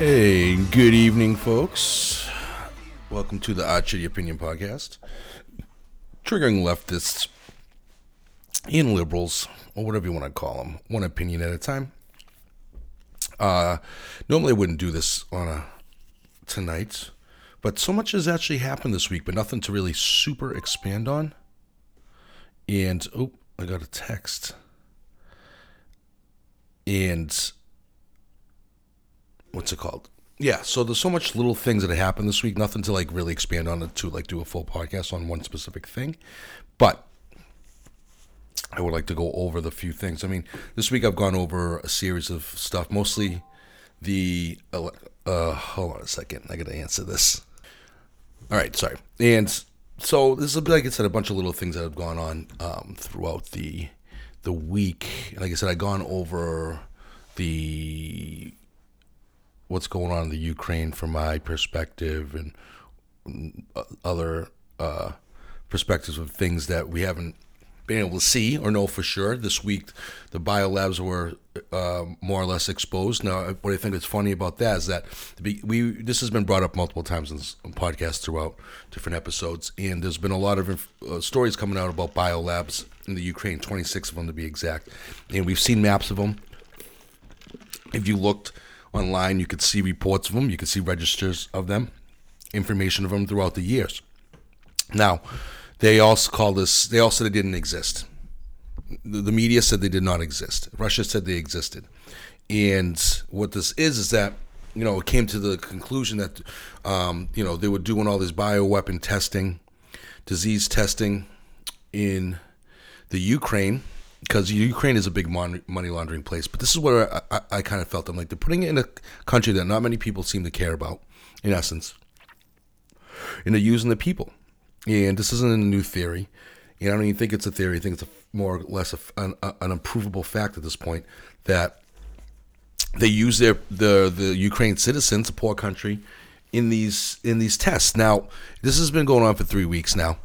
Hey, good evening, folks. Welcome to the Odd Shitty Opinion Podcast. Triggering leftists and liberals, or whatever you want to call them, one opinion at a time. Uh, normally I wouldn't do this on a tonight, but so much has actually happened this week, but nothing to really super expand on. And oh, I got a text. And what's it called? Yeah, so there's so much little things that happened this week, nothing to like really expand on it to like do a full podcast on one specific thing. But I would like to go over the few things. I mean, this week I've gone over a series of stuff, mostly the uh hold on a second. I got to answer this. All right, sorry. And so this is like I said a bunch of little things that have gone on um, throughout the the week. Like I said, I've gone over the what's going on in the Ukraine from my perspective and mm, other uh, perspectives of things that we haven't been able to see or know for sure. This week, the biolabs were uh, more or less exposed. Now, what I think is funny about that is that we this has been brought up multiple times in this podcast throughout different episodes, and there's been a lot of uh, stories coming out about biolabs in the Ukraine, 26 of them to be exact, and we've seen maps of them. If you looked online, you could see reports of them, you could see registers of them, information of them throughout the years. Now, they also call this, they also said they didn't exist. The, the media said they did not exist. Russia said they existed. And what this is, is that, you know, it came to the conclusion that, um, you know, they were doing all this bioweapon testing, disease testing in the Ukraine because Ukraine is a big mon- money laundering place. But this is where I, I, I kind of felt I'm like they're putting it in a country that not many people seem to care about, in essence, and they're using the people. And this isn't a new theory. And I don't even think it's a theory. I think it's a, more or less a, an, an improvable fact at this point that they use their the the Ukraine citizens, a poor country, in these in these tests. Now, this has been going on for three weeks now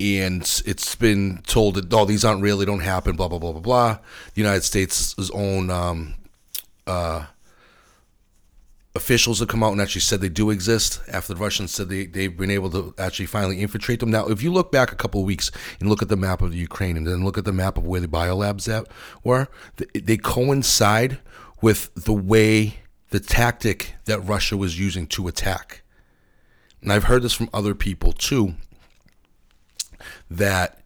and it's been told that oh these aren't real, they don't happen, blah blah blah blah blah. The United States' own um, uh, officials have come out and actually said they do exist after the Russians said they, they've been able to actually finally infiltrate them. Now, if you look back a couple of weeks and look at the map of the Ukraine and then look at the map of where the biolabs at were, they, coincide with the way the tactic that Russia was using to attack. And I've heard this from other people too that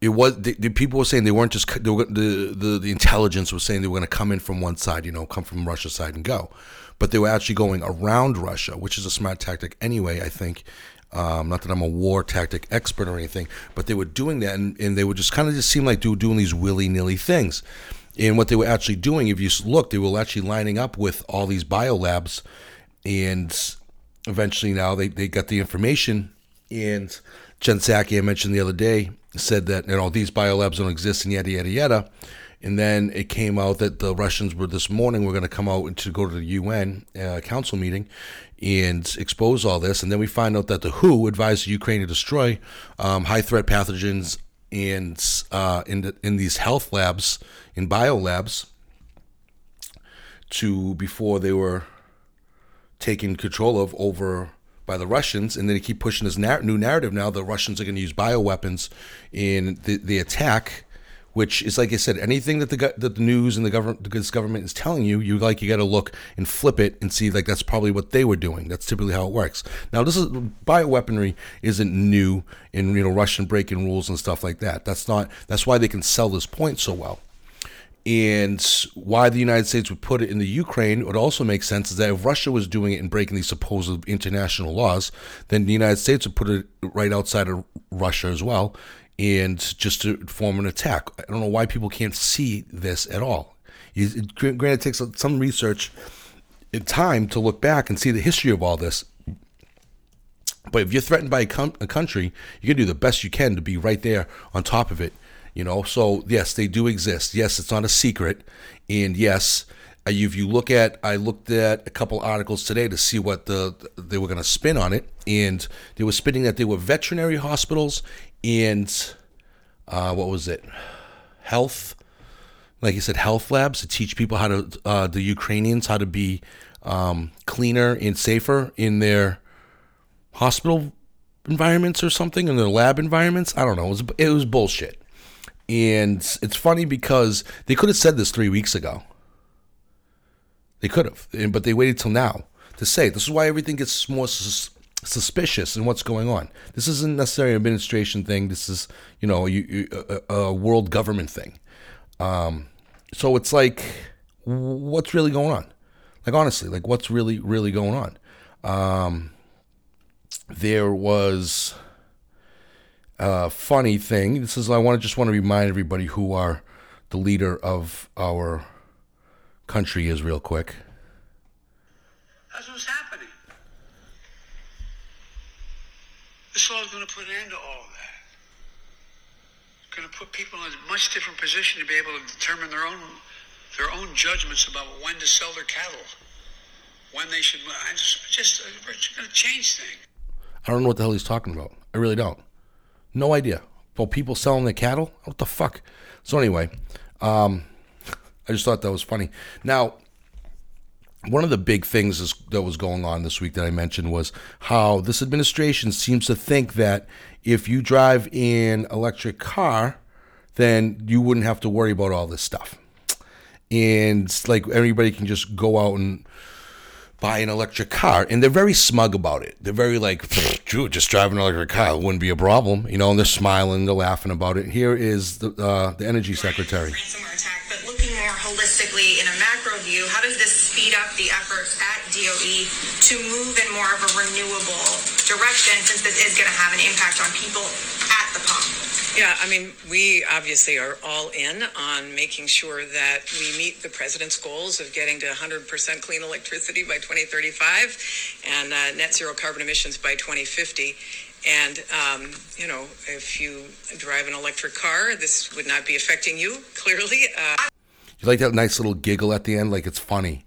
it was the, the people were saying they weren't just they were, the, the the intelligence was saying they were going to come in from one side, you know, come from Russia's side and go, but they were actually going around Russia, which is a smart tactic anyway. I think. Um, not that I'm a war tactic expert or anything, but they were doing that, and, and they would just kind of just seem like do, doing these willy nilly things. And what they were actually doing, if you look, they were actually lining up with all these biolabs, and eventually now they, they got the information and Jen Psaki, I mentioned the other day, said that you know these biolabs don't exist and yada yada yada. And then it came out that the Russians were this morning were going to come out to go to the UN uh, council meeting and expose all this. And then we find out that the WHO advised Ukraine to destroy um, high threat pathogens and uh, in the, in these health labs in biolabs to before they were taken control of over by the Russians, and then they keep pushing this nar- new narrative now. The Russians are going to use bioweapons in the, the attack, which is like I said, anything that the that the news and the government, this government is telling you, you like you got to look and flip it and see like that's probably what they were doing. That's typically how it works. Now, this is bioweaponry isn't new in you know Russian breaking rules and stuff like that. That's not. That's why they can sell this point so well and why the United States would put it in the Ukraine would also make sense is that if Russia was doing it and breaking these supposed international laws, then the United States would put it right outside of Russia as well, and just to form an attack. I don't know why people can't see this at all. Granted, it takes some research and time to look back and see the history of all this. But if you're threatened by a, com- a country, you can do the best you can to be right there on top of it you know, so yes, they do exist. Yes, it's not a secret, and yes, if you look at, I looked at a couple articles today to see what the they were going to spin on it, and they were spinning that they were veterinary hospitals and uh, what was it, health, like you said, health labs to teach people how to uh, the Ukrainians how to be um, cleaner and safer in their hospital environments or something in their lab environments. I don't know. It was it was bullshit. And it's funny because they could have said this three weeks ago. They could have, but they waited till now to say. This is why everything gets more suspicious in what's going on. This isn't necessarily an administration thing. This is, you know, a, a world government thing. Um, so it's like, what's really going on? Like honestly, like what's really really going on? Um, there was a funny thing. This is I want to just want to remind everybody who our the leader of our country is real quick. That's what's happening. This law is going to put an end to all of that. It's going to put people in a much different position to be able to determine their own their own judgments about when to sell their cattle, when they should. I just, just it's going to change things. I don't know what the hell he's talking about. I really don't. No idea. Well, people selling their cattle? What the fuck? So anyway, um, I just thought that was funny. Now, one of the big things that was going on this week that I mentioned was how this administration seems to think that if you drive an electric car, then you wouldn't have to worry about all this stuff. And like everybody can just go out and buy an electric car, and they're very smug about it. They're very like, "Dude, just driving an electric car it wouldn't be a problem," you know. And they're smiling, they're laughing about it. Here is the uh, the energy secretary. DOE to move in more of a renewable direction since this is going to have an impact on people at the pump? Yeah, I mean, we obviously are all in on making sure that we meet the president's goals of getting to 100% clean electricity by 2035 and uh, net zero carbon emissions by 2050. And, um, you know, if you drive an electric car, this would not be affecting you, clearly. Uh, You like that nice little giggle at the end, like it's funny.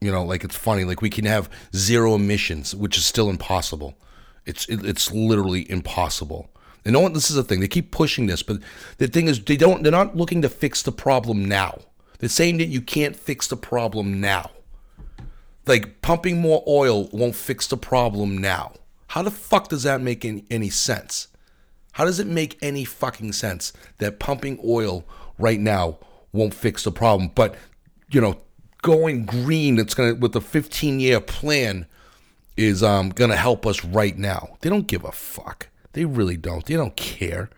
You know, like it's funny. Like we can have zero emissions, which is still impossible. It's it, it's literally impossible. And no one. This is the thing. They keep pushing this, but the thing is, they don't. They're not looking to fix the problem now. They're saying that you can't fix the problem now. Like pumping more oil won't fix the problem now. How the fuck does that make any, any sense? How does it make any fucking sense that pumping oil right now won't fix the problem? But, you know, going green, it's going to, with a 15 year plan, is um, going to help us right now. They don't give a fuck. They really don't. They don't care.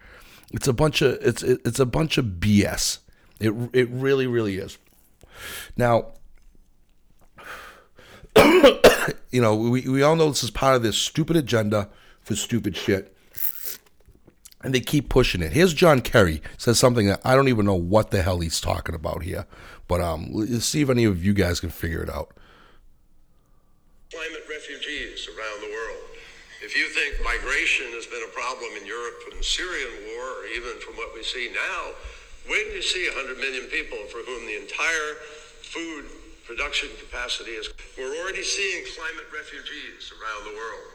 It's a bunch of, it's, it's a bunch of BS. It, it really, really is. Now, you know, we, we all know this is part of this stupid agenda for stupid shit and they keep pushing it. Here's John Kerry says something that I don't even know what the hell he's talking about here, but um, let's see if any of you guys can figure it out. climate refugees around the world. If you think migration has been a problem in Europe from the Syrian war, or even from what we see now, when you see 100 million people for whom the entire food production capacity is, we're already seeing climate refugees around the world.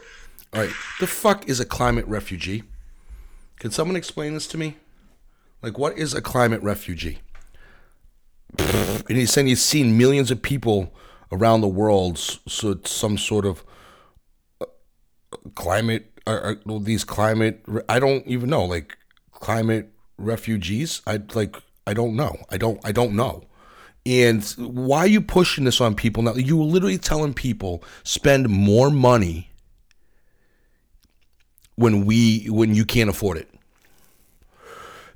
All right, the fuck is a climate refugee? Can someone explain this to me? Like, what is a climate refugee? And he's saying he's seen millions of people around the world, so it's some sort of uh, climate, or, or these climate. I don't even know, like climate refugees. I like, I don't know. I don't, I don't know. And why are you pushing this on people now? You were literally telling people spend more money when we when you can't afford it.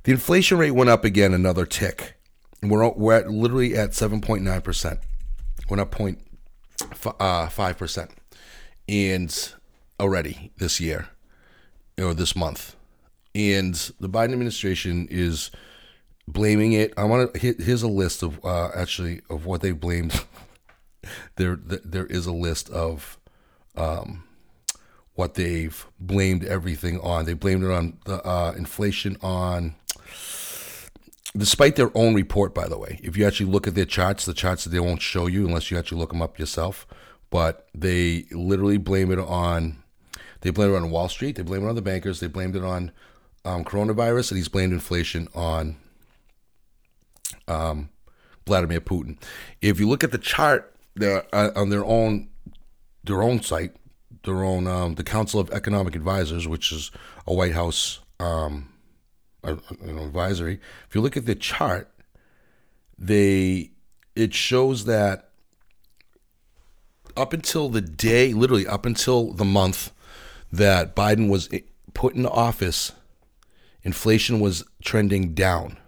The inflation rate went up again another tick. We're we're at literally at 7.9%. Went up point uh, 5% and already this year or this month. And the Biden administration is blaming it. I want to hit here's a list of uh, actually of what they blamed. there there is a list of um, what they've blamed everything on. They blamed it on the uh, inflation on despite their own report, by the way, if you actually look at their charts, the charts that they won't show you unless you actually look them up yourself, but they literally blame it on they blame it on Wall Street, they blame it on the bankers, they blamed it on um, coronavirus, and he's blamed inflation on um, Vladimir Putin. If you look at the chart, uh, on their own their own site, their own um, the Council of Economic Advisors, which is a White House um, a- a- an advisory. If you look at the chart, they it shows that up until the day, literally up until the month that Biden was put in office, inflation was trending down.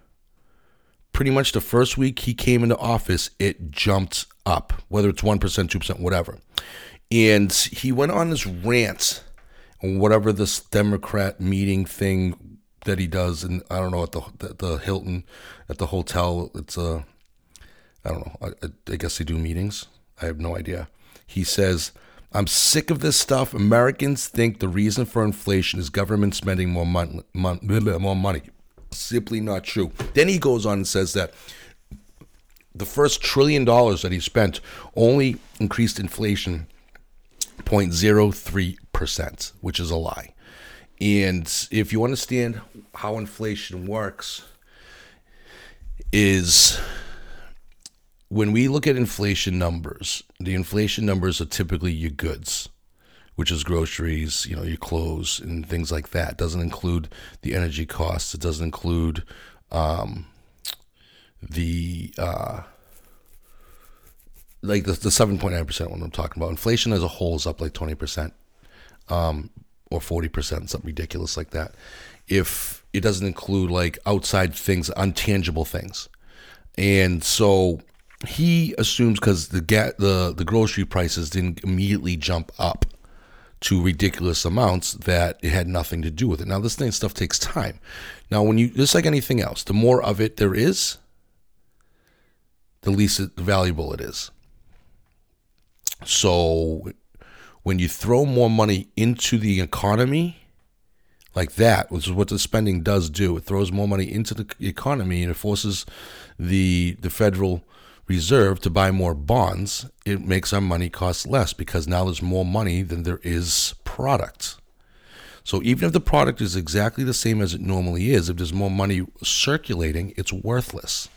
Pretty much the first week he came into office, it jumped up, whether it's 1%, 2%, whatever. And he went on this rant whatever this Democrat meeting thing that he does, and I don't know at the the, the Hilton at the hotel. It's a I don't know. I, I- guess they do meetings. I have no idea. He says, "I'm sick of this stuff. Americans think the reason for inflation is government spending more. Mon- more money. Simply not true." Then he goes on and says that the first trillion dollars that he spent only increased inflation 0.03%, which is a lie. And if you understand how inflation works, is when we look at inflation numbers, the inflation numbers are typically your goods, which is groceries, you know, your clothes and things like that. It doesn't include the energy costs. It doesn't include um, the uh, like the the seven point nine percent one I'm talking about. Inflation as a whole is up like twenty percent, um, or forty percent, something ridiculous like that. If it doesn't include like outside things, untangible things, and so he assumes because the ga- the the grocery prices didn't immediately jump up to ridiculous amounts that it had nothing to do with it. Now this thing stuff takes time. Now when you just like anything else, the more of it there is, the least valuable it is. So when you throw more money into the economy like that, which is what the spending does do, it throws more money into the economy and it forces the the Federal Reserve to buy more bonds. It makes our money cost less because now there's more money than there is product. So even if the product is exactly the same as it normally is, if there's more money circulating, it's worthless.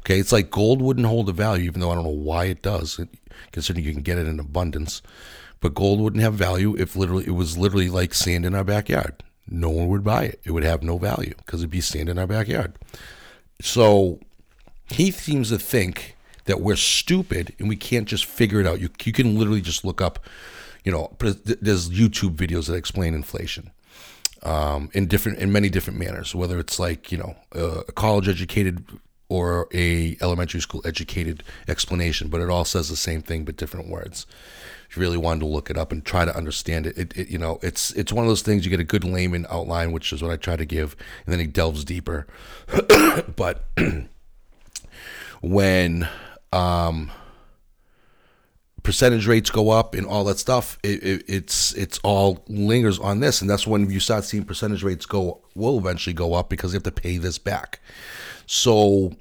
Okay, it's like gold wouldn't hold a value, even though I don't know why it does, considering you can get it in abundance. But gold wouldn't have value if literally it was literally like sand in our backyard. No one would buy it. It would have no value because it'd be sand in our backyard. So he seems to think that we're stupid and we can't just figure it out. You you can literally just look up, you know, there's YouTube videos that explain inflation um, in different in many different manners. Whether it's like you know a college educated or a elementary school educated explanation, but it all says the same thing but different words. You really wanted to look it up and try to understand it, it, it you know it's it's one of those things you get a good layman outline, which is what I try to give, and then he delves deeper. but when um, percentage rates go up and all that stuff, it, it, it's it's all lingers on this, and that's when you start seeing percentage rates go will eventually go up because they have to pay this back. So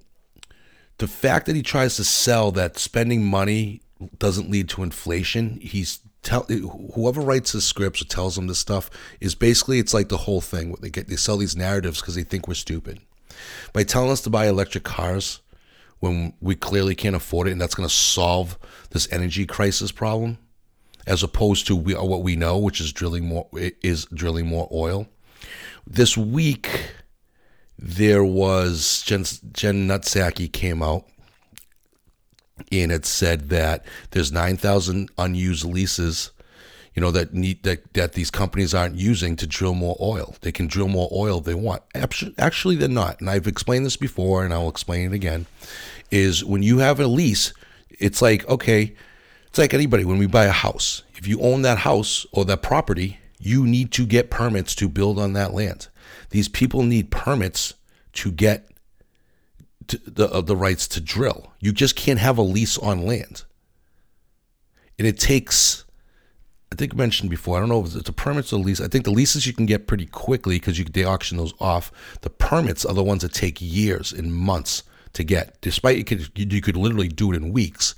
the fact that he tries to sell that spending money doesn't lead to inflation, he's tell whoever writes his scripts or tells them this stuff is basically it's like the whole thing. What they get they sell these narratives because they think we're stupid by telling us to buy electric cars when we clearly can't afford it, and that's going to solve this energy crisis problem, as opposed to we, uh, what we know, which is drilling more is drilling more oil. This week, there was Jen, Jen Nutsaki came out and it said that there's 9,000 unused leases, you know, that need that, that these companies aren't using to drill more oil. They can drill more oil if they want. Actually, they're not. And I've explained this before, and I'll explain it again. Is when you have a lease, it's like okay, it's like anybody when we buy a house. If you own that house or that property, you need to get permits to build on that land. These people need permits to get to the uh, the rights to drill. You just can't have a lease on land. And it takes I think I mentioned before. I don't know if it's a permits or a lease. I think the leases you can get pretty quickly because you they auction those off. The permits are the ones that take years and months to get. Despite you could you could literally do it in weeks.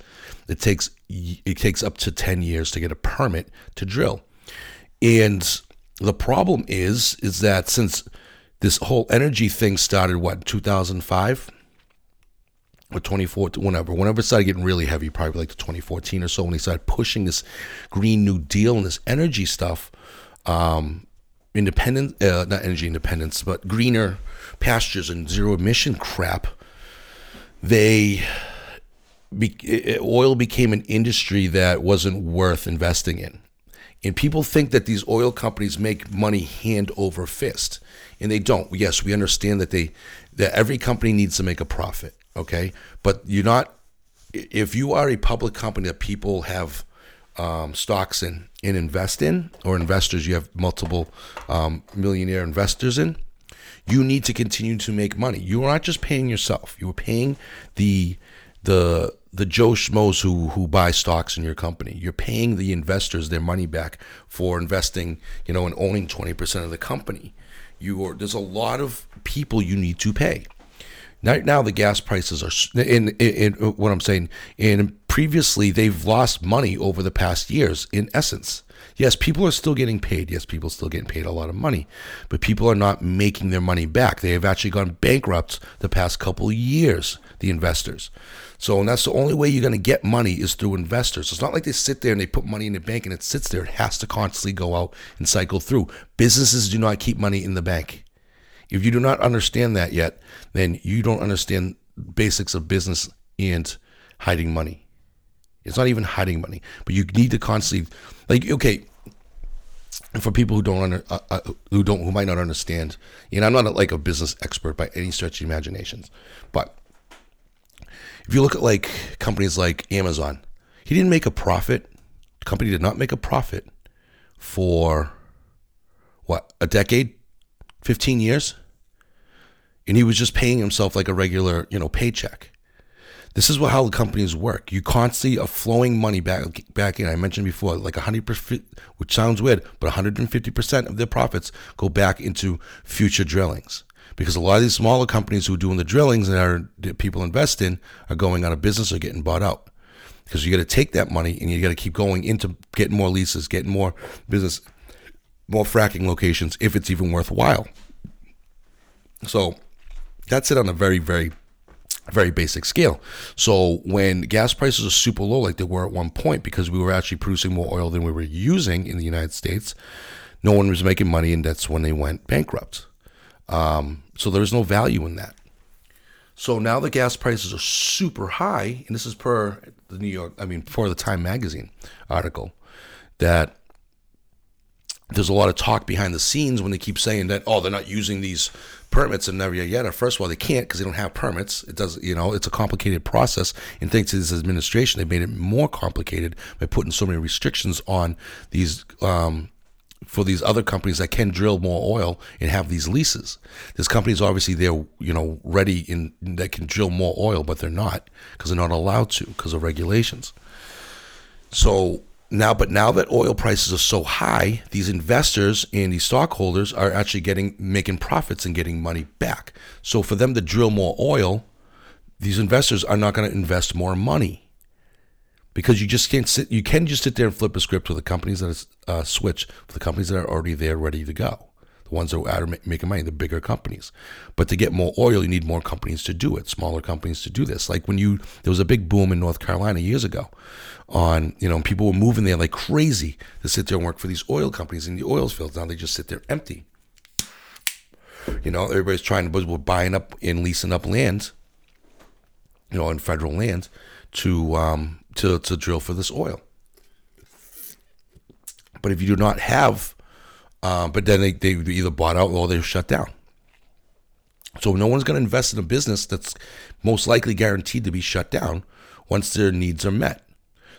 It takes it takes up to ten years to get a permit to drill. And the problem is is that since this whole energy thing started what 2005 or 2014, whenever, whenever it started getting really heavy, probably like the 2014 or so, when they started pushing this Green New Deal and this energy stuff, um, independent, uh, not energy independence, but greener pastures and zero emission crap, they, be, oil became an industry that wasn't worth investing in. And people think that these oil companies make money hand over fist, and they don't. Yes, we understand that they that every company needs to make a profit okay but you're not if you are a public company that people have um, stocks in and invest in or investors you have multiple um, millionaire investors in you need to continue to make money you are not just paying yourself you are paying the the the Joe Schmoes who who buy stocks in your company. You're paying the investors their money back for investing, you know, and owning 20% of the company. You are there's a lot of people you need to pay. Right now, the gas prices are in, in, in what I'm saying. And previously, they've lost money over the past years. In essence, yes, people are still getting paid. Yes, people are still getting paid a lot of money, but people are not making their money back. They have actually gone bankrupt the past couple years. The investors. So, and that's the only way you're going to get money is through investors. It's not like they sit there and they put money in the bank and it sits there. It has to constantly go out and cycle through. Businesses do not keep money in the bank. If you do not understand that yet, then you don't understand basics of business and hiding money. It's not even hiding money, but you need to constantly like okay. For people who don't under, uh, uh, who don't who might not understand, and I'm not a, like a business expert by any stretch of imaginations, but if you look at like companies like Amazon, he didn't make a profit. The company did not make a profit for what a decade 15 years. And he was just paying himself like a regular, you know, paycheck. This is what, how the companies work. You constantly are flowing money back back in. I mentioned before, like 100%, which sounds weird, but 150% of their profits go back into future drillings. Because a lot of these smaller companies who are doing the drillings and are people invest in are going out of business or getting bought out. Because you got to take that money and you got to keep going into getting more leases, getting more business more fracking locations if it's even worthwhile. So that's it on a very, very, very basic scale. So when gas prices are super low, like they were at one point, because we were actually producing more oil than we were using in the United States, no one was making money, and that's when they went bankrupt. Um, so there is no value in that. So now the gas prices are super high, and this is per the New York, I mean, for the Time Magazine article, that there's a lot of talk behind the scenes when they keep saying that oh they're not using these permits and never yet. First of all, they can't because they don't have permits. It does, you know, it's a complicated process. And thanks to this administration, they made it more complicated by putting so many restrictions on these um, for these other companies that can drill more oil and have these leases. There's companies obviously they're you know ready in that can drill more oil, but they're not because they're not allowed to because of regulations. So now, but now that oil prices are so high, these investors and these stockholders are actually getting making profits and getting money back. So for them to drill more oil, these investors are not going to invest more money because you just can't sit. You can just sit there and flip a script with the companies that uh, switch for the companies that are already there, ready to go the ones that are making money, the bigger companies. But to get more oil, you need more companies to do it, smaller companies to do this. Like when you, there was a big boom in North Carolina years ago on, you know, people were moving there like crazy to sit there and work for these oil companies in the oil fields. Now they just sit there empty. You know, everybody's trying to, we're buying up and leasing up land, you know, in federal land to, um, to, to drill for this oil. But if you do not have uh, but then they, they either bought out or they're shut down. So no one's going to invest in a business that's most likely guaranteed to be shut down once their needs are met.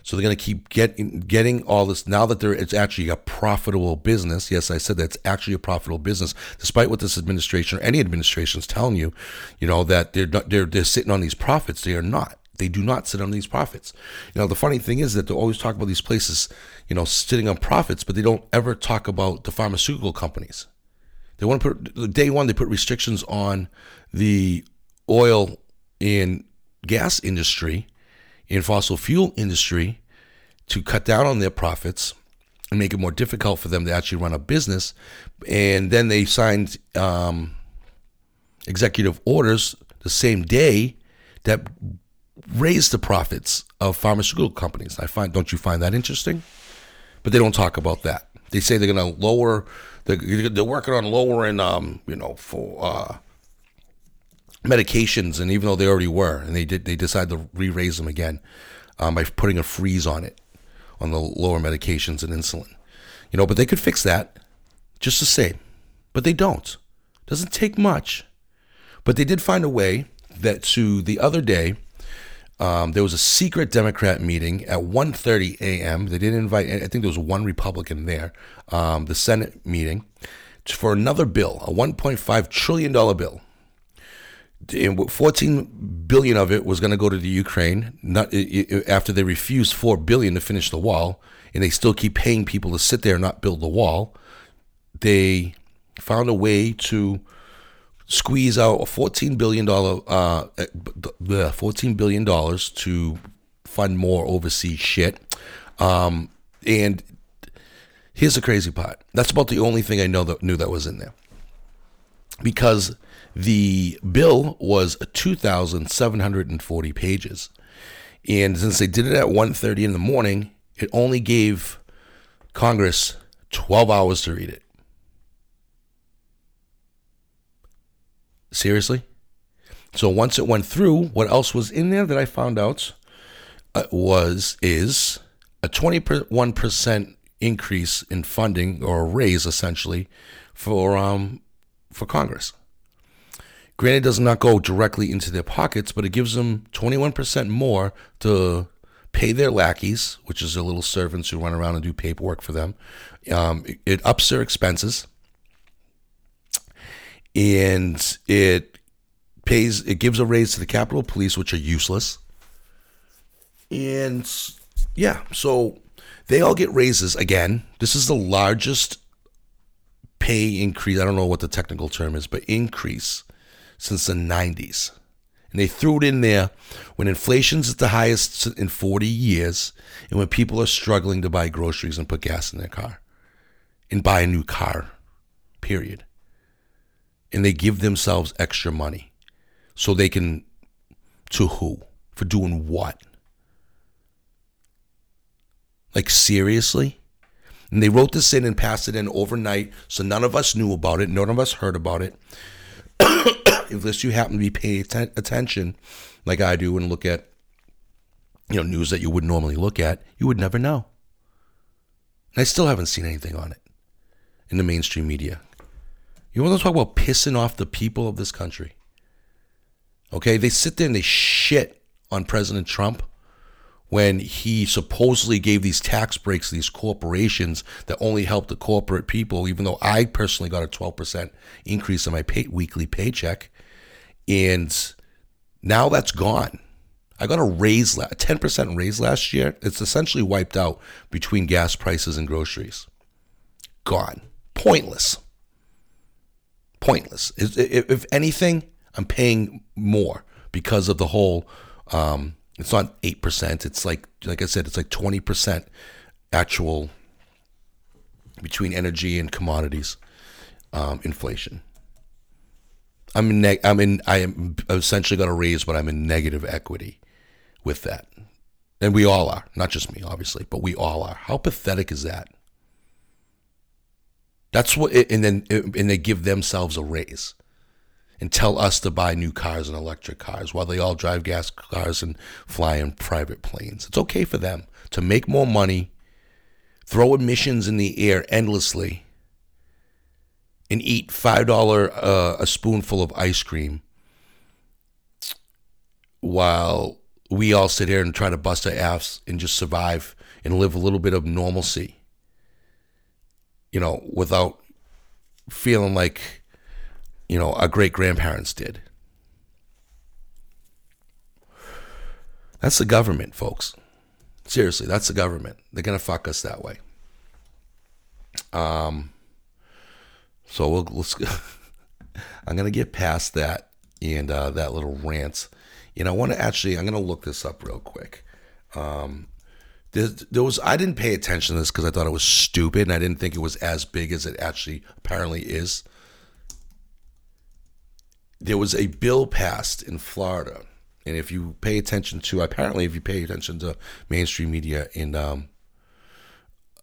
So they're going to keep getting getting all this now that they're it's actually a profitable business. Yes, I said that's actually a profitable business, despite what this administration or any administration is telling you, you know that they're not, they're they're sitting on these profits. They are not. They do not sit on these profits. You know, the funny thing is that they always talk about these places, you know, sitting on profits, but they don't ever talk about the pharmaceutical companies. They want to put day one. They put restrictions on the oil and gas industry, and fossil fuel industry, to cut down on their profits and make it more difficult for them to actually run a business. And then they signed um, executive orders the same day that raised the profits of pharmaceutical companies. I find, don't you find that interesting? But they don't talk about that. They say they're going to lower. They're, they're working on lowering, um, you know, for uh, medications, and even though they already were, and they did, they decided to re-raise them again um, by putting a freeze on it, on the lower medications and insulin. You know, but they could fix that just the same, but they don't. Doesn't take much, but they did find a way that to the other day. Um, there was a secret Democrat meeting at 1.30 a.m. They didn't invite. I think there was one Republican there. Um, the Senate meeting for another bill, a 1.5 trillion dollar bill 14 billion of it was going to go to the Ukraine. Not after they refused 4 billion to finish the wall, and they still keep paying people to sit there and not build the wall. They found a way to squeeze out a 14 billion dollar, uh, uh 14 billion dollars to fund more overseas shit. Um, and here's the crazy part. That's about the only thing I know that knew that was in there. Because the bill was 2,740 pages. And since they did it at 1.30 in the morning, it only gave Congress 12 hours to read it. Seriously? So once it went through, what else was in there that I found out uh, was is a 21% increase in funding or a raise essentially for um for Congress. Granted, it does not go directly into their pockets, but it gives them 21% more to pay their lackeys, which is their little servants who run around and do paperwork for them. Um, it, it ups their expenses, and it pays. It gives a raise to the Capitol Police, which are useless. And yeah, so they all get raises again. This is the largest pay increase. I don't know what the technical term is, but increase since the 90s. And they threw it in there when inflation's at the highest in 40 years and when people are struggling to buy groceries and put gas in their car and buy a new car, period. And they give themselves extra money so they can, to who? For doing what? Like, seriously? And they wrote this in and passed it in overnight, so none of us knew about it, none of us heard about it. unless you happen to be paying atten- attention, like I do, and look at you know news that you would normally look at, you would never know. And I still haven't seen anything on it in the mainstream media. You want to talk about pissing off the people of this country? Okay, they sit there and they shit on President Trump when he supposedly gave these tax breaks to these corporations that only help the corporate people, even though I personally got a 12% increase in my pay, weekly paycheck. And now that's gone. I got a raise, a 10% raise last year. It's essentially wiped out between gas prices and groceries. Gone. Pointless. Pointless. If anything, I'm paying more because of the whole um, it's not eight percent. It's like like I said, it's like twenty percent actual between energy and commodities um, inflation. I'm in. Neg- I'm in. I am essentially going to raise, but I'm in negative equity with that, and we all are. Not just me, obviously, but we all are. How pathetic is that? That's what, it, and then and they give themselves a raise and tell us to buy new cars and electric cars while they all drive gas cars and fly in private planes. It's okay for them to make more money, throw emissions in the air endlessly, and eat $5 uh, a spoonful of ice cream while we all sit here and try to bust our ass and just survive and live a little bit of normalcy, you know, without feeling like you know, our great grandparents did. That's the government, folks. Seriously, that's the government. They're gonna fuck us that way. Um. So we'll let's. I'm gonna get past that and uh, that little rant, and I want to actually. I'm gonna look this up real quick. Um, there, was I didn't pay attention to this because I thought it was stupid and I didn't think it was as big as it actually apparently is. There was a bill passed in Florida, and if you pay attention to apparently if you pay attention to mainstream media and um,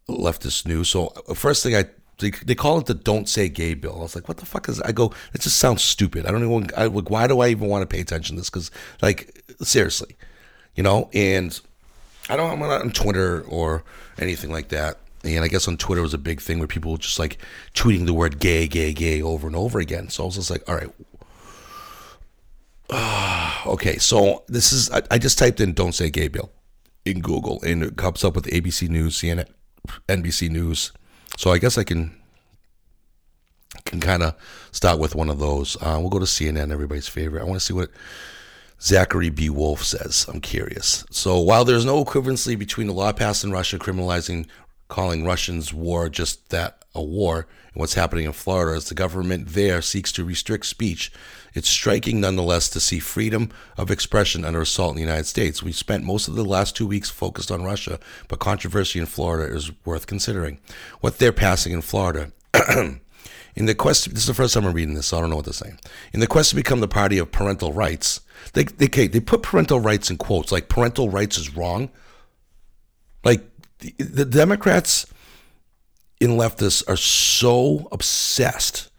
leftist news, so uh, first thing I they, they call it the "Don't Say Gay" bill. I was like, "What the fuck is?" I go, "It just sounds stupid." I don't even. I, like, why do I even want to pay attention to this? Because, like, seriously, you know. And I don't. I'm not on Twitter or anything like that. And I guess on Twitter was a big thing where people were just like tweeting the word "gay, gay, gay" over and over again. So I was just like, "All right." okay, so this is. I, I just typed in "Don't Say Gay" bill in Google, and it comes up with ABC News, CNN, NBC News. So I guess I can can kind of start with one of those. Uh, we'll go to CNN, everybody's favorite. I want to see what Zachary B. Wolf says. I'm curious. So while there's no equivalency between the law passed in Russia criminalizing calling Russians war just that a war and what's happening in Florida as the government there seeks to restrict speech, it's striking nonetheless to see freedom of expression under assault in the United States. We spent most of the last two weeks focused on Russia, but controversy in Florida is worth considering. What they're passing in Florida. In the quest, this is the first time I'm reading this, so I don't know what they're saying. In the quest to become the party of parental rights, they they okay, they put parental rights in quotes, like parental rights is wrong. Like the, the Democrats in leftists are so obsessed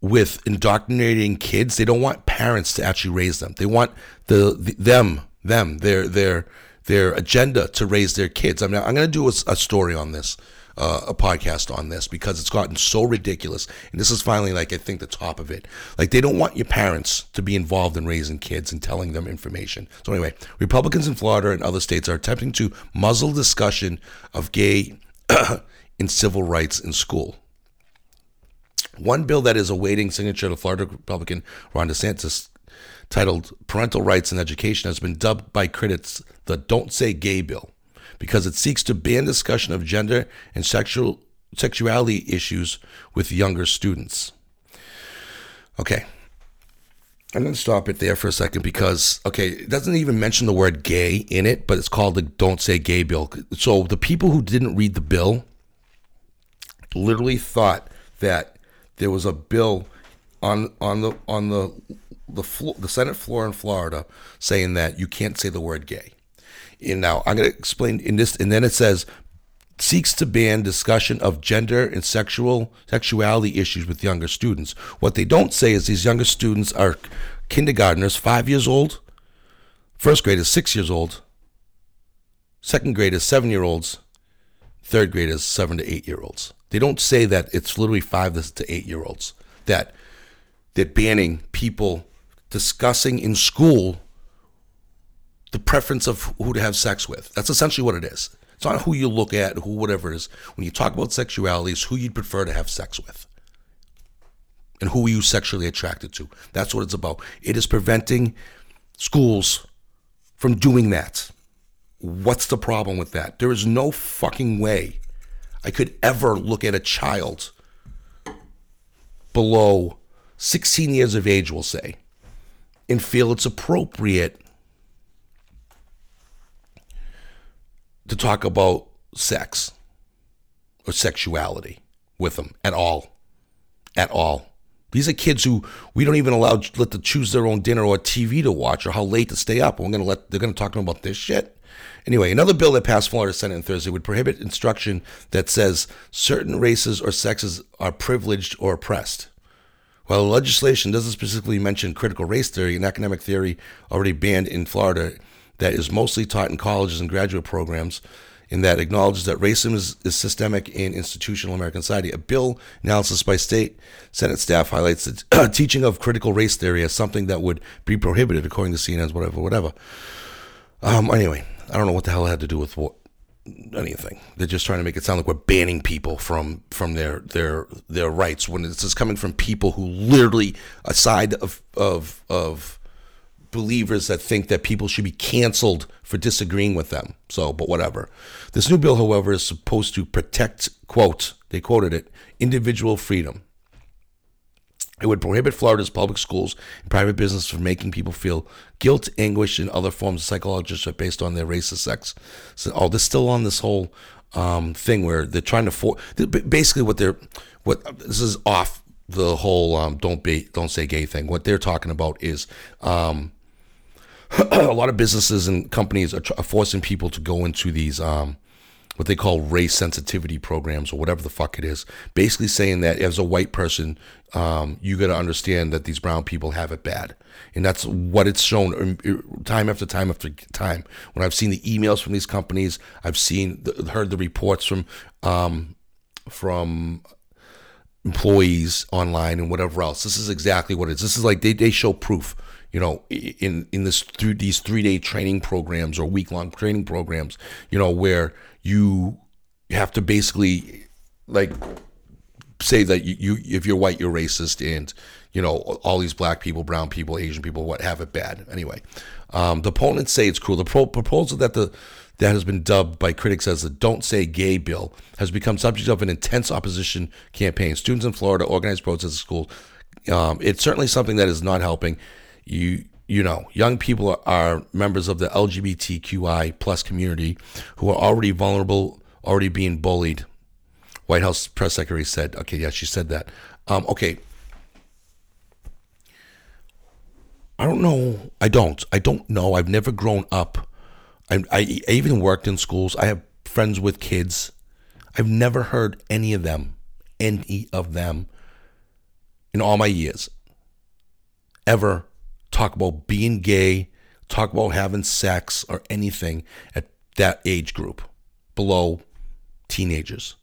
with indoctrinating kids. They don't want parents to actually raise them. They want the, the them them their their their agenda to raise their kids. I mean, I'm going to do a, a story on this uh, a podcast on this because it's gotten so ridiculous. And this is finally like I think the top of it. Like they don't want your parents to be involved in raising kids and telling them information. So anyway, Republicans in Florida and other states are attempting to muzzle discussion of gay in civil rights in school. One bill that is awaiting signature of Florida Republican Ron DeSantis titled Parental Rights in Education has been dubbed by critics the Don't Say Gay Bill because it seeks to ban discussion of gender and sexual sexuality issues with younger students. Okay. I'm going to stop it there for a second because, okay, it doesn't even mention the word gay in it, but it's called the Don't Say Gay Bill. So the people who didn't read the bill literally thought that there was a bill on on the on the the, floor, the Senate floor in Florida saying that you can't say the word gay. Now I'm going to explain in this, and then it says seeks to ban discussion of gender and sexual sexuality issues with younger students. What they don't say is these younger students are kindergartners, five years old, first grade is six years old, second grade is seven year olds, third grade is seven to eight year olds. They don't say that it's literally five to eight year olds that that banning people discussing in school the preference of who to have sex with. That's essentially what it is. It's not who you look at, who whatever it is. When you talk about sexuality, it's who you'd prefer to have sex with. And who are you sexually attracted to? That's what it's about. It is preventing schools from doing that. What's the problem with that? There is no fucking way I could ever look at a child below 16 years of age, we'll say, and feel it's appropriate to talk about sex or sexuality with them at all. At all. These are kids who we don't even allow let them choose their own dinner or TV to watch or how late to stay up. We're gonna let they're gonna talk to them about this shit. Anyway, another bill that passed Florida Senate on Thursday would prohibit instruction that says certain races or sexes are privileged or oppressed. While the legislation doesn't specifically mention critical race theory, an academic theory already banned in Florida that is mostly taught in colleges and graduate programs, in that acknowledges that racism is, is systemic in institutional American society. A bill analysis by state Senate staff highlights the teaching of critical race theory as something that would be prohibited, according to CNN's whatever, whatever. Um, anyway, I don't know what the hell it had to do with what anything. They're just trying to make it sound like we're banning people from from their their their rights when this is coming from people who literally, aside of of of believers that think that people should be canceled for disagreeing with them. So, but whatever. This new bill, however, is supposed to protect, quote, they quoted it, individual freedom. It would prohibit Florida's public schools and private business from making people feel guilt, anguish, and other forms of psychological based on their race or sex. So, oh, they're still on this whole um, thing where they're trying to for basically what they're what this is off the whole um, don't be don't say gay thing. What they're talking about is um, a lot of businesses and companies are, are forcing people to go into these um, what they call race sensitivity programs or whatever the fuck it is. Basically saying that as a white person, um, you got to understand that these brown people have it bad, and that's what it's shown um, time after time after time. When I've seen the emails from these companies, I've seen the, heard the reports from um, from employees online and whatever else. This is exactly what it is. This is like they, they show proof, you know, in in this through these three day training programs or week long training programs, you know, where you have to basically like say that you, you if you're white you're racist and you know all these black people brown people asian people what have it bad anyway um, the opponents say it's cruel the pro- proposal that the that has been dubbed by critics as the Don't Say Gay bill has become subject of an intense opposition campaign. Students in Florida organized protests at schools. Um, it's certainly something that is not helping. You you know, young people are, members of the LGBTQI plus community who are already vulnerable, already being bullied. White House press secretary said, okay, yeah, she said that. Um, okay. I don't know. I don't. I don't know. I've never grown up I, I, even worked in schools. I have friends with kids. I've never heard any of them, any of them, in all my years, ever talk about being gay, talk about having sex or anything at that age group, below teenagers.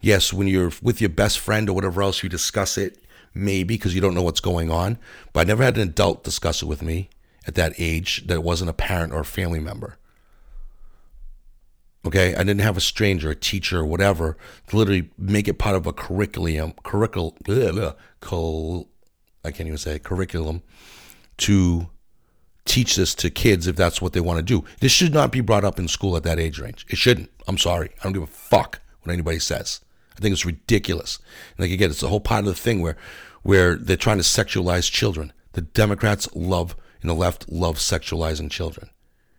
Yes, when you're with your best friend or whatever else, you discuss it, maybe because you don't know what's going on. But I never had an adult discuss it with me at that age that wasn't a parent or a family member. Okay, I didn't have a stranger, a teacher, or whatever, to literally make it part of a curriculum, curriculum, I can't even say it, curriculum, to teach this to kids if that's what they want to do. This should not be brought up in school at that age range. It shouldn't. I'm sorry. I don't give a fuck what anybody says. I think it's ridiculous. And like again, it's a whole part of the thing where where they're trying to sexualize children. The Democrats love and the left love sexualizing children.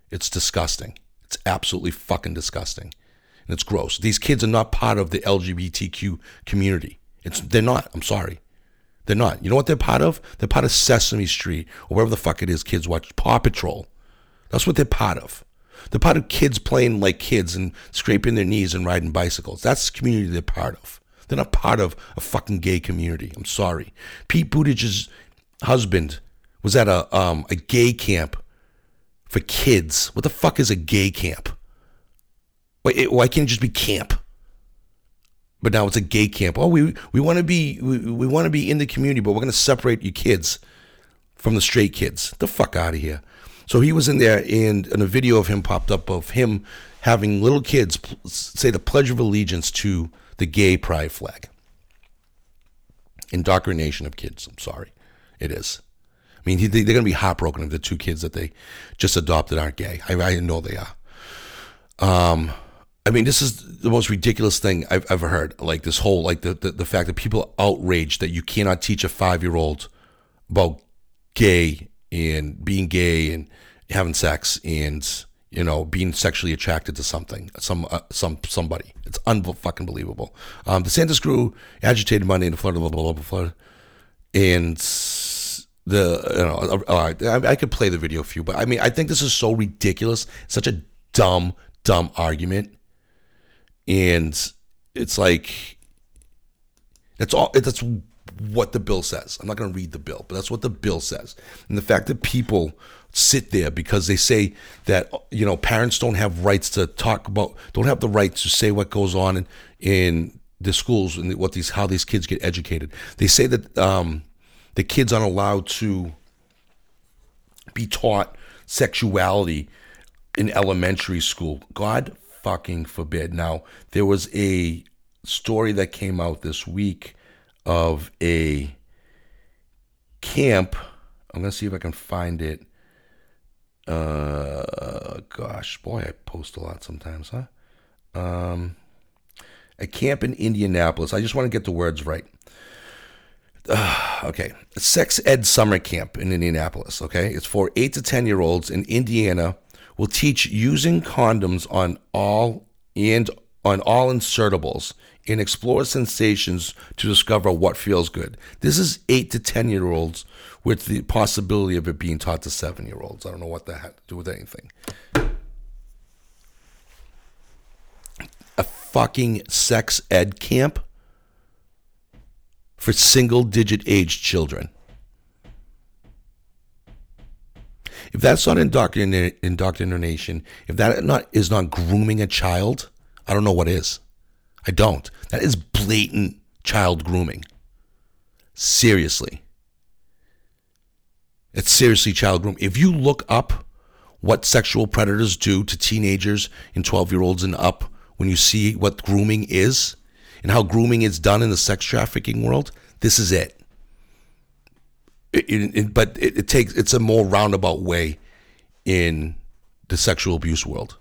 It's disgusting. It's absolutely fucking disgusting. And it's gross. These kids are not part of the LGBTQ community. It's they're not. I'm sorry. They're not. You know what they're part of? They're part of Sesame Street or wherever the fuck it is kids watch. Paw Patrol. That's what they're part of. They're part of kids playing like kids and scraping their knees and riding bicycles. That's the community they're part of. They're not part of a fucking gay community. I'm sorry. Pete Buttigieg's husband was at a um, a gay camp for kids. What the fuck is a gay camp? Why, why can't it just be camp? But now it's a gay camp. Oh, we we want to be we, we want to be in the community, but we're going to separate you kids from the straight kids. the fuck out of here. So he was in there, and, and a video of him popped up of him having little kids say the Pledge of Allegiance to the gay pride flag. Indoctrination of kids. I'm sorry, it is. I mean, they're going to be heartbroken if the two kids that they just adopted aren't gay. I, I know they are. Um, I mean, this is the most ridiculous thing I've ever heard. Like this whole, like the, the, the fact that people are outraged that you cannot teach a five year old about gay and being gay and having sex and you know being sexually attracted to something, some uh, some somebody. It's unfucking believable. Um, Santa grew agitated Monday in Florida, blah blah blah, blah, blah, and the you know all right I, I could play the video for you but i mean i think this is so ridiculous such a dumb dumb argument and it's like that's all that's what the bill says. I'm not going to read the bill but that's what the bill says. And the fact that people sit there because they say that you know parents don't have rights to talk about don't have the right to say what goes on in in the schools and what these how these kids get educated. They say that um the kids aren't allowed to be taught sexuality in elementary school. God fucking forbid. Now, there was a story that came out this week of a camp. I'm going to see if I can find it. Uh, gosh, boy, I post a lot sometimes, huh? Um, a camp in Indianapolis. I just want to get the words right. Uh, okay, sex ed summer camp in Indianapolis. Okay, it's for eight to ten year olds in Indiana. Will teach using condoms on all and on all insertables and explore sensations to discover what feels good. This is eight to ten year olds with the possibility of it being taught to seven year olds. I don't know what that had to do with anything. A fucking sex ed camp for single digit age children. If that's not indoctrina- indoctrination, if that not is not grooming a child, I don't know what is. I don't. That is blatant child grooming. Seriously. It's seriously child grooming. If you look up what sexual predators do to teenagers and 12 year olds and up, when you see what grooming is and how grooming is done in the sex trafficking world, this is it. It- it- but it, it takes it's a more roundabout way in the sexual abuse world.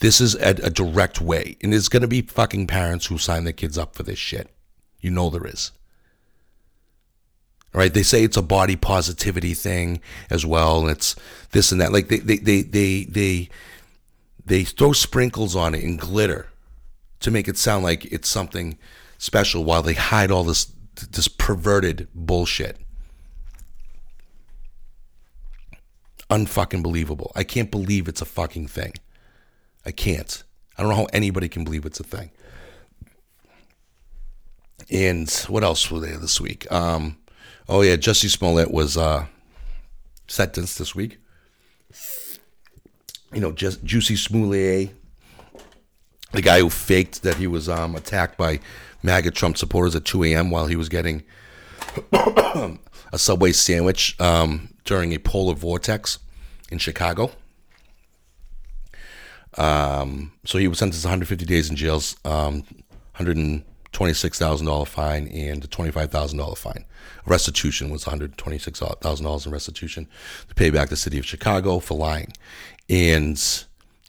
This is a, a direct way, and there's going to be fucking parents who sign their kids up for this shit. You know there is. All right? They say it's a body positivity thing as well, and it's this and that. Like they they they they they, they throw sprinkles on it and glitter to make it sound like it's something special, while they hide all this this perverted bullshit. Unfucking believable. I can't believe it's a fucking thing. I can't. I don't know how anybody can believe it's a thing. And what else was there this week? Um, oh yeah, Jussie Smollett was uh, sentenced this week. You know, just Jussie Smollett, the guy who faked that he was um, attacked by MAGA Trump supporters at 2 a.m. while he was getting a Subway sandwich um, during a polar vortex in Chicago. Um, so he was sentenced to 150 days in jail, um, $126,000 fine, and a $25,000 fine. Restitution was $126,000 in restitution to pay back the city of Chicago for lying. And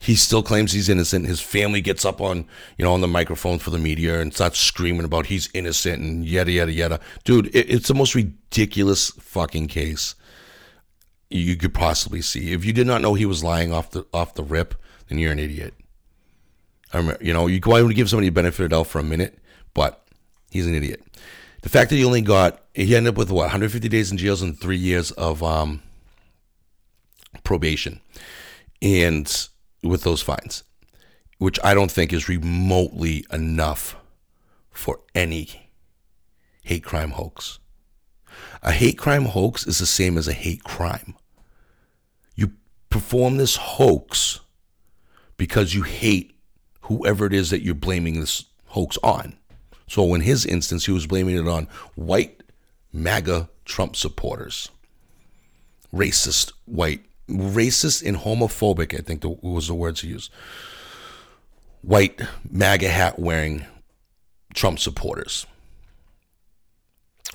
he still claims he's innocent. His family gets up on, you know, on the microphone for the media and starts screaming about he's innocent and yada yada yada. Dude, it, it's the most ridiculous fucking case you could possibly see. If you did not know he was lying off the off the rip, then you're an idiot. I remember, you know, you go to give somebody a benefit of doubt for a minute, but he's an idiot. The fact that he only got he ended up with what 150 days in jail and three years of um, probation, and with those fines, which I don't think is remotely enough for any hate crime hoax. A hate crime hoax is the same as a hate crime. You perform this hoax because you hate whoever it is that you're blaming this hoax on. So in his instance, he was blaming it on white MAGA Trump supporters, racist white, racist and homophobic. I think was the words he used. White MAGA hat wearing Trump supporters,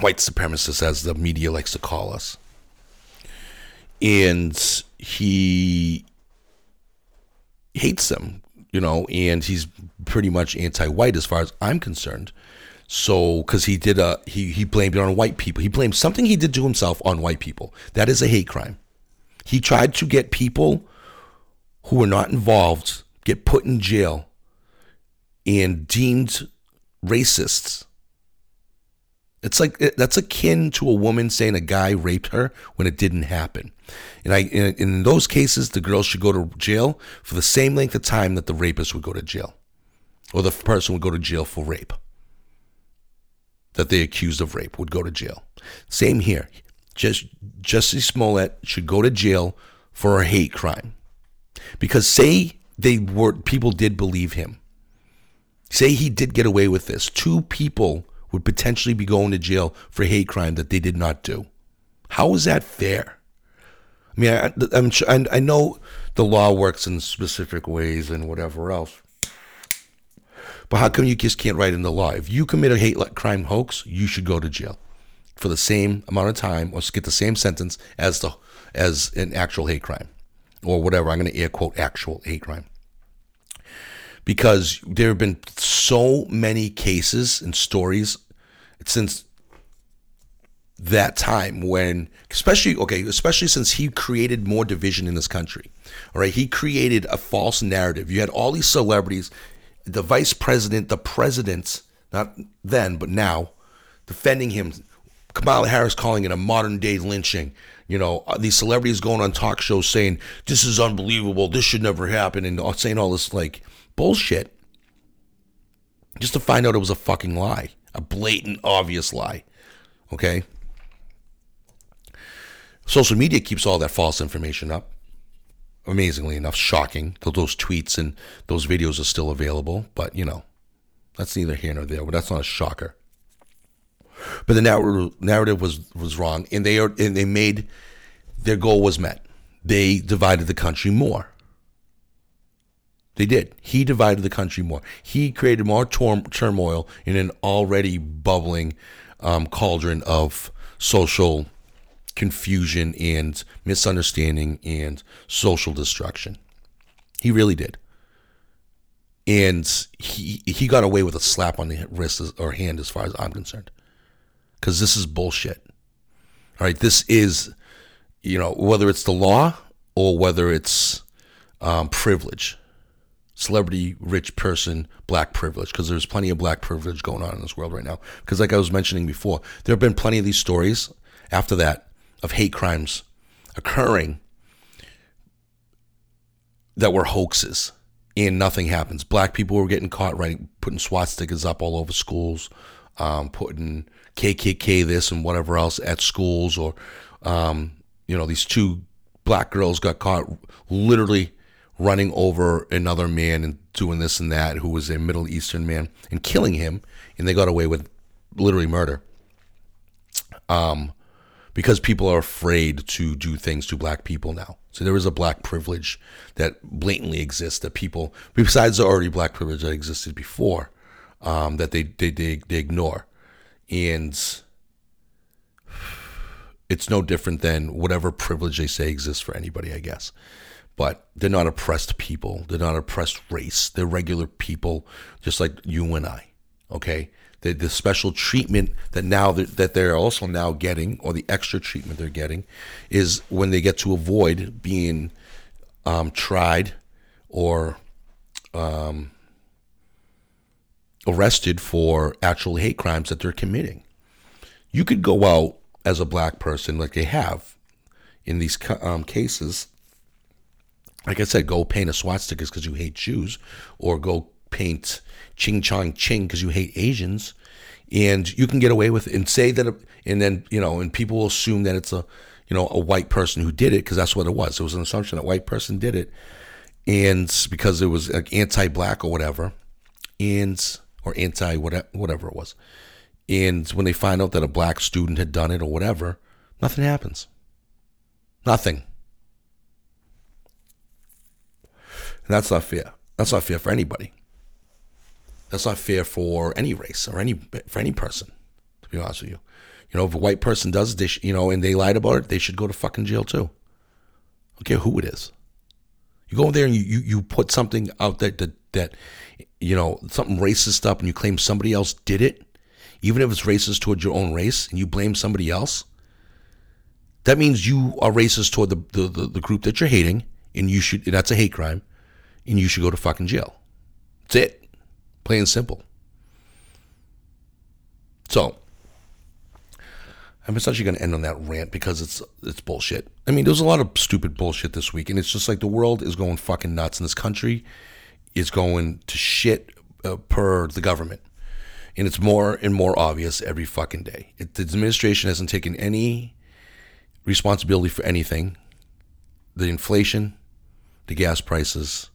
white supremacists, as the media likes to call us. And he hates them, you know, and he's pretty much anti-white as far as I'm concerned. So, because he did a he he blamed it on white people. He blamed something he did to himself on white people. That is a hate crime. He tried to get people who were not involved get put in jail and deemed racists. It's like that's akin to a woman saying a guy raped her when it didn't happen. And I in, in those cases, the girl should go to jail for the same length of time that the rapist would go to jail, or the person would go to jail for rape. That they accused of rape would go to jail. Same here. Just Jussie Smollett should go to jail for a hate crime, because say they were people did believe him. Say he did get away with this. Two people would potentially be going to jail for hate crime that they did not do. How is that fair? I mean, I, I'm, su- I, I know the law works in specific ways and whatever else. But how come you just can't write in the law? If you commit a hate crime hoax, you should go to jail for the same amount of time or get the same sentence as the as an actual hate crime. or whatever. I'm going to air quote actual hate crime because there have been so many cases and stories since that time when especially okay especially since he created more division in this country all right? He created a false narrative. You had all these celebrities the vice president the president not then but now defending him kamala harris calling it a modern day lynching. You know uh, these celebrities going on talk shows saying this is unbelievable. This should never happen and saying all this like bullshit just to find out it was a fucking lie a blatant obvious lie okay social media keeps all that false information up. Amazingly enough, shocking those tweets and those videos are still available. But you know, that's neither here nor there. But that's not a shocker. But the narrative, narrative was was wrong, and they are and they made their goal was met. They divided the country more. They did. He divided the country more. He created more tor- turmoil in an already bubbling um, cauldron of social confusion and misunderstanding and social destruction. He really did. And he he got away with a slap on the wrist or hand as far as I'm concerned. Cuz this is bullshit. All right, this is you know, whether it's the law or whether it's um, privilege. Celebrity, rich person, black privilege, because there's plenty of black privilege going on in this world right now. Because, like I was mentioning before, there have been plenty of these stories after that of hate crimes occurring that were hoaxes and nothing happens. Black people were getting caught writing, putting swastikas up all over schools, um, putting KKK this and whatever else at schools, or um, you know, these two black girls got caught literally running over another man and doing this and that, who was a Middle Eastern man, and killing him, and they got away with literally murder Um, because people are afraid to do things to black people now. So there is a black privilege that blatantly exists that people, besides the already black privilege that existed before, um, that they, they they they ignore, and it's no different than whatever privilege they say exists for anybody, I guess. But they're not oppressed people. They're not oppressed race. They're regular people, just like you and I. Okay, the the special treatment that now that that they're also now getting, or the extra treatment they're getting, is when they get to avoid being um, tried or um, arrested for actual hate crimes that they're committing. You could go out as a black person, like they have in these um, cases. Like I said, go paint a swastika because you hate Jews, or go paint Ching Chong Ching because you hate Asians, and you can get away with it and say that, and then you know, and people will assume that it's a, you know, a white person who did it because that's what it was. It was an assumption that white person did it, and because it was like anti-black or whatever, and or anti whatever whatever it was, and when they find out that a black student had done it or whatever, nothing happens. Nothing. And that's not fair. That's not fair for anybody. That's not fair for any race or any for any person. To be honest with you, you know, if a white person does this, you know, and they lied about it, they should go to fucking jail too. I don't care who it is. You go over there and you, you, you put something out there that, that, you know, something racist up and you claim somebody else did it, even if it's racist towards your own race, and you blame somebody else, that means you are racist toward the, the, the, the group that you're hating, and you should, that's a hate crime, and you should go to fucking jail. That's it. Plain and simple. So, I'm essentially going to end on that rant because it's it's bullshit. I mean, there's a lot of stupid bullshit this week, and it's just like the world is going fucking nuts, and this country is going to shit uh, per the government, and it's more and more obvious every fucking day. It, the administration hasn't taken any responsibility for anything. The inflation, the gas prices,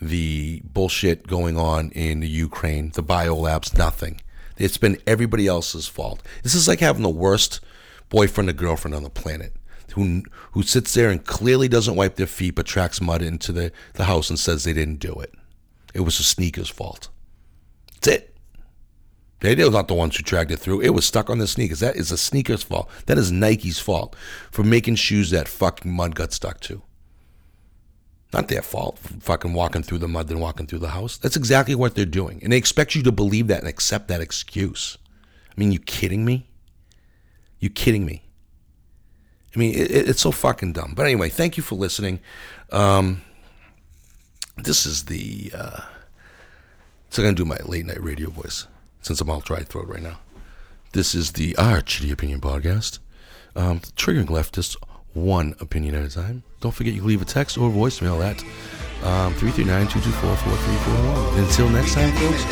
the bullshit going on in the Ukraine, the biolabs, nothing. It's been everybody else's fault. This is like having the worst boyfriend or girlfriend on the planet who who sits there and clearly doesn't wipe their feet but tracks mud into the, the house and says they didn't do it. It was the sneaker's fault. That's it. They were not the ones who dragged it through. It was stuck on the sneakers. That is the sneakers' fault. That is Nike's fault for making shoes that fucking mud got stuck to. Not their fault. Fucking walking through the mud than walking through the house. That's exactly what they're doing. And they expect you to believe that and accept that excuse. I mean, you kidding me? You kidding me? I mean, it, it's so fucking dumb. But anyway, thank you for listening. Um, this is the. Uh, so I'm going to do my late night radio voice since I'm all dry throat right now. This is the Arch the Opinion Podcast. Um, triggering leftists one opinion at a time. Don't forget you can leave a text or voicemail at um, 339-224-4341. Until next time, folks,